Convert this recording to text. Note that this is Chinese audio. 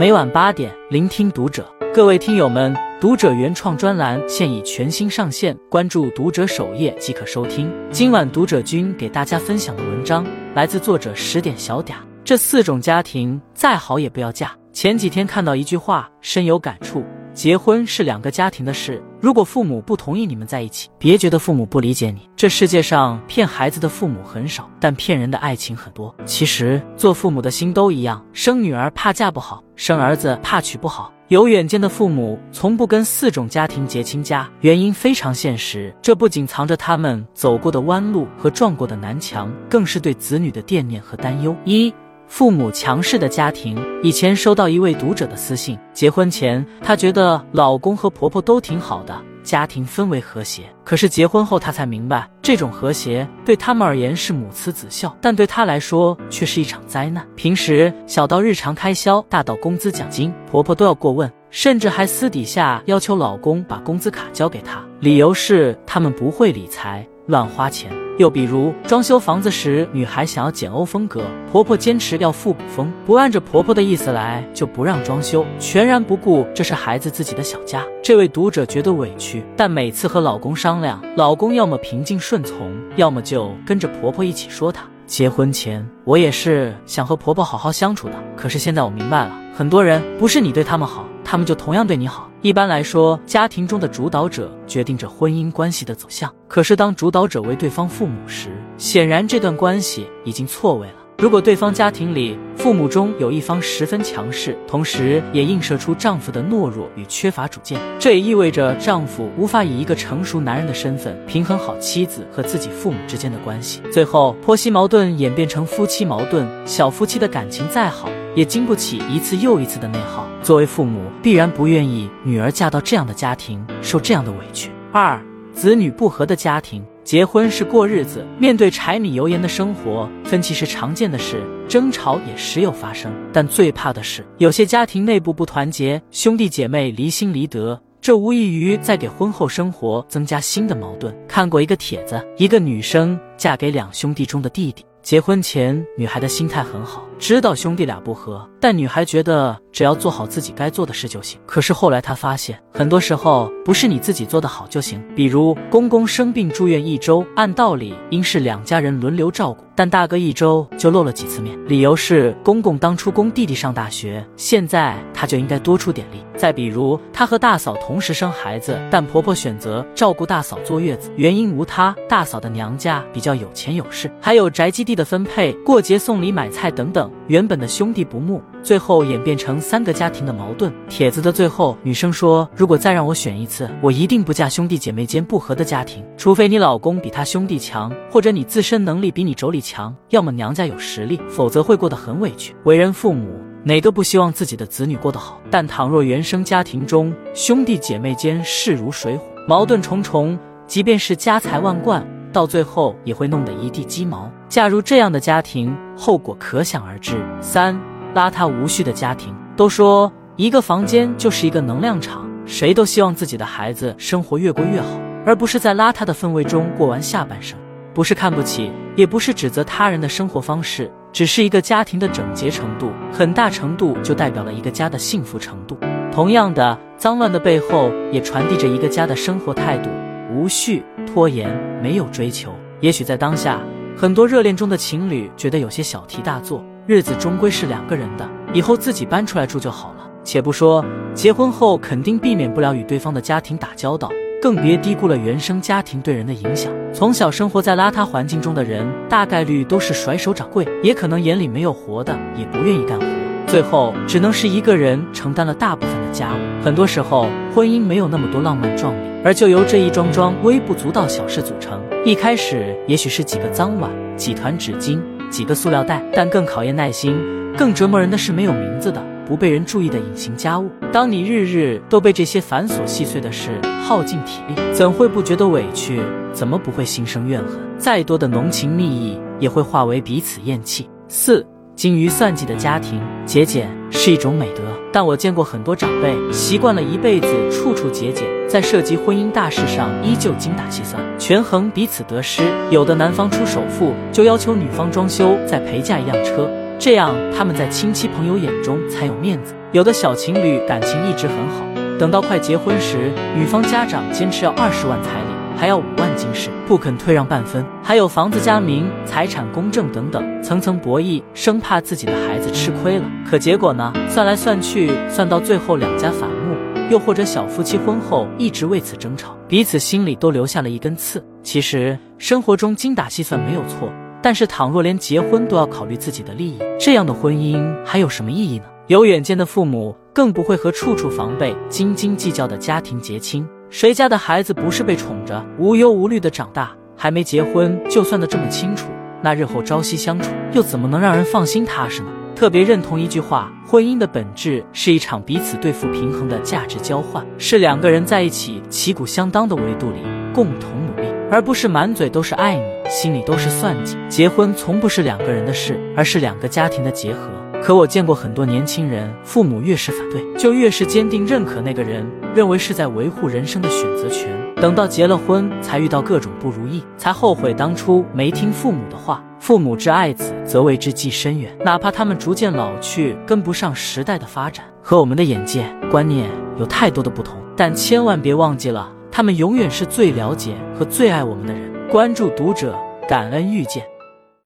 每晚八点，聆听读者。各位听友们，读者原创专栏现已全新上线，关注读者首页即可收听。今晚读者君给大家分享的文章来自作者十点小嗲。这四种家庭再好也不要嫁。前几天看到一句话，深有感触。结婚是两个家庭的事，如果父母不同意你们在一起，别觉得父母不理解你。这世界上骗孩子的父母很少，但骗人的爱情很多。其实做父母的心都一样，生女儿怕嫁不好，生儿子怕娶不好。有远见的父母从不跟四种家庭结亲家，原因非常现实，这不仅藏着他们走过的弯路和撞过的南墙，更是对子女的惦念和担忧。一父母强势的家庭。以前收到一位读者的私信，结婚前她觉得老公和婆婆都挺好的，家庭氛围和谐。可是结婚后她才明白，这种和谐对他们而言是母慈子孝，但对她来说却是一场灾难。平时小到日常开销，大到工资奖金，婆婆都要过问，甚至还私底下要求老公把工资卡交给她，理由是他们不会理财，乱花钱。又比如装修房子时，女孩想要简欧风格，婆婆坚持要复古风，不按着婆婆的意思来就不让装修，全然不顾这是孩子自己的小家。这位读者觉得委屈，但每次和老公商量，老公要么平静顺从，要么就跟着婆婆一起说她。结婚前我也是想和婆婆好好相处的，可是现在我明白了，很多人不是你对他们好，他们就同样对你好。一般来说，家庭中的主导者决定着婚姻关系的走向。可是，当主导者为对方父母时，显然这段关系已经错位了。如果对方家庭里父母中有一方十分强势，同时也映射出丈夫的懦弱与缺乏主见，这也意味着丈夫无法以一个成熟男人的身份平衡好妻子和自己父母之间的关系。最后，婆媳矛盾演变成夫妻矛盾，小夫妻的感情再好，也经不起一次又一次的内耗。作为父母，必然不愿意女儿嫁到这样的家庭，受这样的委屈。二，子女不和的家庭。结婚是过日子，面对柴米油盐的生活，分歧是常见的事，争吵也时有发生。但最怕的是，有些家庭内部不团结，兄弟姐妹离心离德，这无异于在给婚后生活增加新的矛盾。看过一个帖子，一个女生嫁给两兄弟中的弟弟。结婚前，女孩的心态很好，知道兄弟俩不和，但女孩觉得只要做好自己该做的事就行。可是后来她发现，很多时候不是你自己做得好就行。比如公公生病住院一周，按道理应是两家人轮流照顾，但大哥一周就露了几次面，理由是公公当初供弟弟上大学，现在他就应该多出点力。再比如他和大嫂同时生孩子，但婆婆选择照顾大嫂坐月子，原因无他，大嫂的娘家比较有钱有势，还有宅基。地的分配、过节送礼、买菜等等，原本的兄弟不睦，最后演变成三个家庭的矛盾。帖子的最后，女生说：“如果再让我选一次，我一定不嫁兄弟姐妹间不和的家庭，除非你老公比他兄弟强，或者你自身能力比你妯娌强，要么娘家有实力，否则会过得很委屈。为人父母，哪个不希望自己的子女过得好？但倘若原生家庭中兄弟姐妹间势如水火，矛盾重重，即便是家财万贯。”到最后也会弄得一地鸡毛。嫁入这样的家庭，后果可想而知。三邋遢无序的家庭，都说一个房间就是一个能量场，谁都希望自己的孩子生活越过越好，而不是在邋遢的氛围中过完下半生。不是看不起，也不是指责他人的生活方式，只是一个家庭的整洁程度，很大程度就代表了一个家的幸福程度。同样的，脏乱的背后也传递着一个家的生活态度。无序、拖延、没有追求，也许在当下，很多热恋中的情侣觉得有些小题大做。日子终归是两个人的，以后自己搬出来住就好了。且不说结婚后肯定避免不了与对方的家庭打交道，更别低估了原生家庭对人的影响。从小生活在邋遢环境中的人，大概率都是甩手掌柜，也可能眼里没有活的，也不愿意干活，最后只能是一个人承担了大部分的家务。很多时候，婚姻没有那么多浪漫壮丽。而就由这一桩桩微不足道小事组成。一开始也许是几个脏碗、几团纸巾、几个塑料袋，但更考验耐心、更折磨人的是没有名字的、不被人注意的隐形家务。当你日日都被这些繁琐细碎的事耗尽体力，怎会不觉得委屈？怎么不会心生怨恨？再多的浓情蜜意也会化为彼此厌弃。四。精于算计的家庭，节俭是一种美德。但我见过很多长辈习惯了一辈子处处节俭，在涉及婚姻大事上依旧精打细算，权衡彼此得失。有的男方出首付，就要求女方装修再陪嫁一辆车，这样他们在亲戚朋友眼中才有面子。有的小情侣感情一直很好，等到快结婚时，女方家长坚持要二十万彩礼。还要五万金饰，不肯退让半分，还有房子加名、财产公证等等，层层博弈，生怕自己的孩子吃亏了。可结果呢？算来算去，算到最后两家反目，又或者小夫妻婚后一直为此争吵，彼此心里都留下了一根刺。其实生活中精打细算没有错，但是倘若连结婚都要考虑自己的利益，这样的婚姻还有什么意义呢？有远见的父母更不会和处处防备、斤斤计较的家庭结亲。谁家的孩子不是被宠着，无忧无虑的长大？还没结婚就算得这么清楚，那日后朝夕相处又怎么能让人放心踏实呢？特别认同一句话：婚姻的本质是一场彼此对付平衡的价值交换，是两个人在一起旗鼓相当的维度里共同努力，而不是满嘴都是爱你，心里都是算计。结婚从不是两个人的事，而是两个家庭的结合。可我见过很多年轻人，父母越是反对，就越是坚定认可那个人，认为是在维护人生的选择权。等到结了婚，才遇到各种不如意，才后悔当初没听父母的话。父母之爱子，则为之计深远。哪怕他们逐渐老去，跟不上时代的发展，和我们的眼界、观念有太多的不同，但千万别忘记了，他们永远是最了解和最爱我们的人。关注读者，感恩遇见。